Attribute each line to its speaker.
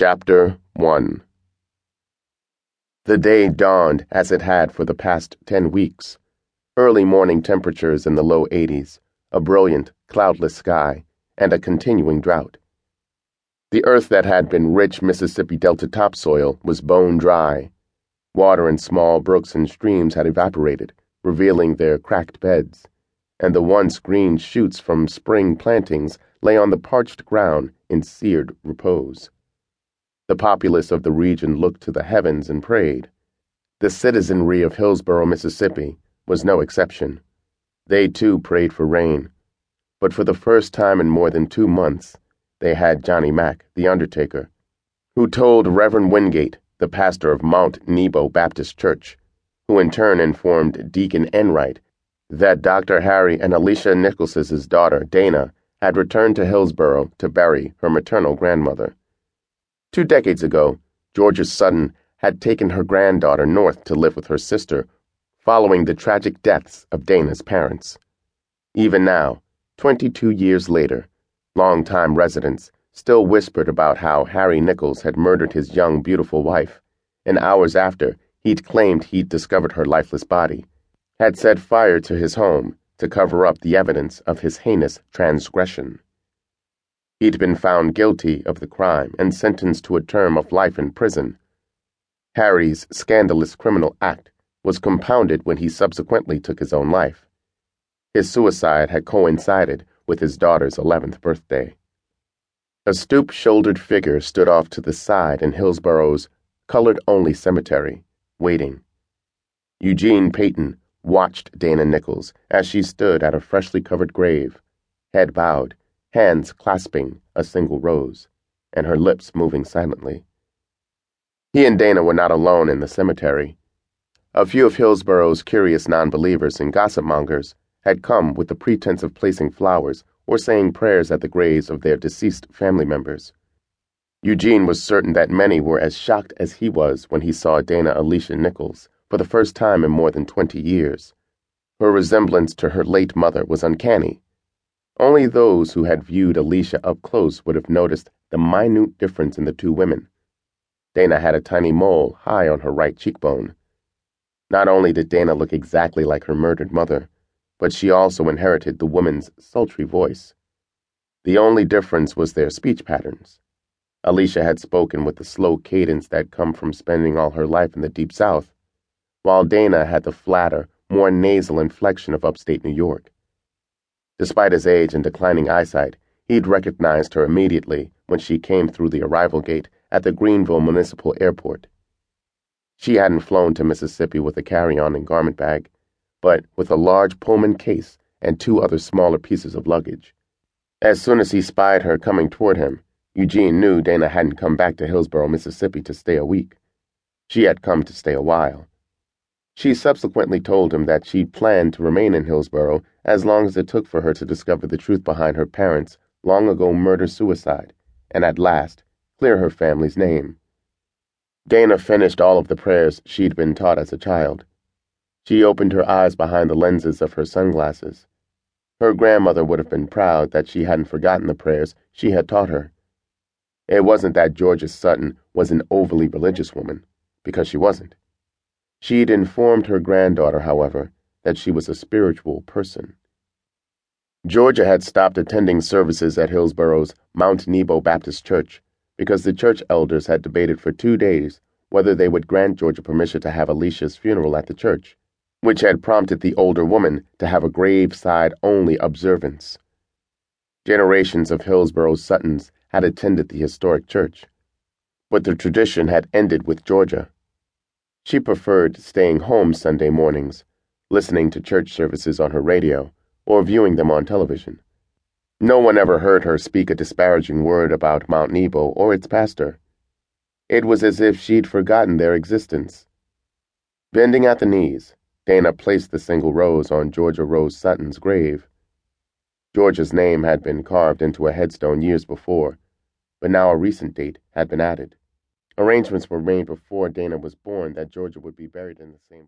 Speaker 1: Chapter 1 The day dawned as it had for the past ten weeks. Early morning temperatures in the low 80s, a brilliant, cloudless sky, and a continuing drought. The earth that had been rich Mississippi Delta topsoil was bone dry. Water in small brooks and streams had evaporated, revealing their cracked beds, and the once green shoots from spring plantings lay on the parched ground in seared repose. The populace of the region looked to the heavens and prayed. The citizenry of Hillsborough, Mississippi, was no exception. They too prayed for rain. But for the first time in more than two months, they had Johnny Mack, the undertaker, who told Reverend Wingate, the pastor of Mount Nebo Baptist Church, who in turn informed Deacon Enright that Dr. Harry and Alicia Nichols's daughter, Dana, had returned to Hillsborough to bury her maternal grandmother. Two decades ago, Georgia Sutton had taken her granddaughter north to live with her sister following the tragic deaths of Dana's parents. Even now, 22 years later, longtime residents still whispered about how Harry Nichols had murdered his young, beautiful wife, and hours after he'd claimed he'd discovered her lifeless body, had set fire to his home to cover up the evidence of his heinous transgression. He'd been found guilty of the crime and sentenced to a term of life in prison. Harry's scandalous criminal act was compounded when he subsequently took his own life. His suicide had coincided with his daughter's 11th birthday. A stoop shouldered figure stood off to the side in Hillsborough's colored only cemetery, waiting. Eugene Peyton watched Dana Nichols as she stood at a freshly covered grave, head bowed hands clasping a single rose, and her lips moving silently. He and Dana were not alone in the cemetery. A few of Hillsborough's curious non believers and gossip mongers had come with the pretense of placing flowers or saying prayers at the graves of their deceased family members. Eugene was certain that many were as shocked as he was when he saw Dana Alicia Nichols for the first time in more than twenty years. Her resemblance to her late mother was uncanny only those who had viewed Alicia up close would have noticed the minute difference in the two women. Dana had a tiny mole high on her right cheekbone. Not only did Dana look exactly like her murdered mother, but she also inherited the woman's sultry voice. The only difference was their speech patterns. Alicia had spoken with the slow cadence that come from spending all her life in the Deep South, while Dana had the flatter, more nasal inflection of upstate New York. Despite his age and declining eyesight, he'd recognized her immediately when she came through the arrival gate at the Greenville Municipal Airport. She hadn't flown to Mississippi with a carry on and garment bag, but with a large Pullman case and two other smaller pieces of luggage. As soon as he spied her coming toward him, Eugene knew Dana hadn't come back to Hillsborough, Mississippi to stay a week. She had come to stay a while. She subsequently told him that she'd planned to remain in Hillsborough as long as it took for her to discover the truth behind her parents' long ago murder suicide and at last clear her family's name. Dana finished all of the prayers she'd been taught as a child. She opened her eyes behind the lenses of her sunglasses. Her grandmother would have been proud that she hadn't forgotten the prayers she had taught her. It wasn't that Georgia Sutton was an overly religious woman, because she wasn't. She'd informed her granddaughter, however, that she was a spiritual person. Georgia had stopped attending services at Hillsborough's Mount Nebo Baptist Church because the church elders had debated for two days whether they would grant Georgia permission to have Alicia's funeral at the church, which had prompted the older woman to have a graveside only observance. Generations of Hillsborough's Suttons had attended the historic church, but the tradition had ended with Georgia. She preferred staying home Sunday mornings, listening to church services on her radio, or viewing them on television. No one ever heard her speak a disparaging word about Mount Nebo or its pastor. It was as if she'd forgotten their existence. Bending at the knees, Dana placed the single rose on Georgia Rose Sutton's grave. Georgia's name had been carved into a headstone years before, but now a recent date had been added. Arrangements were made before Dana was born that Georgia would be buried in the same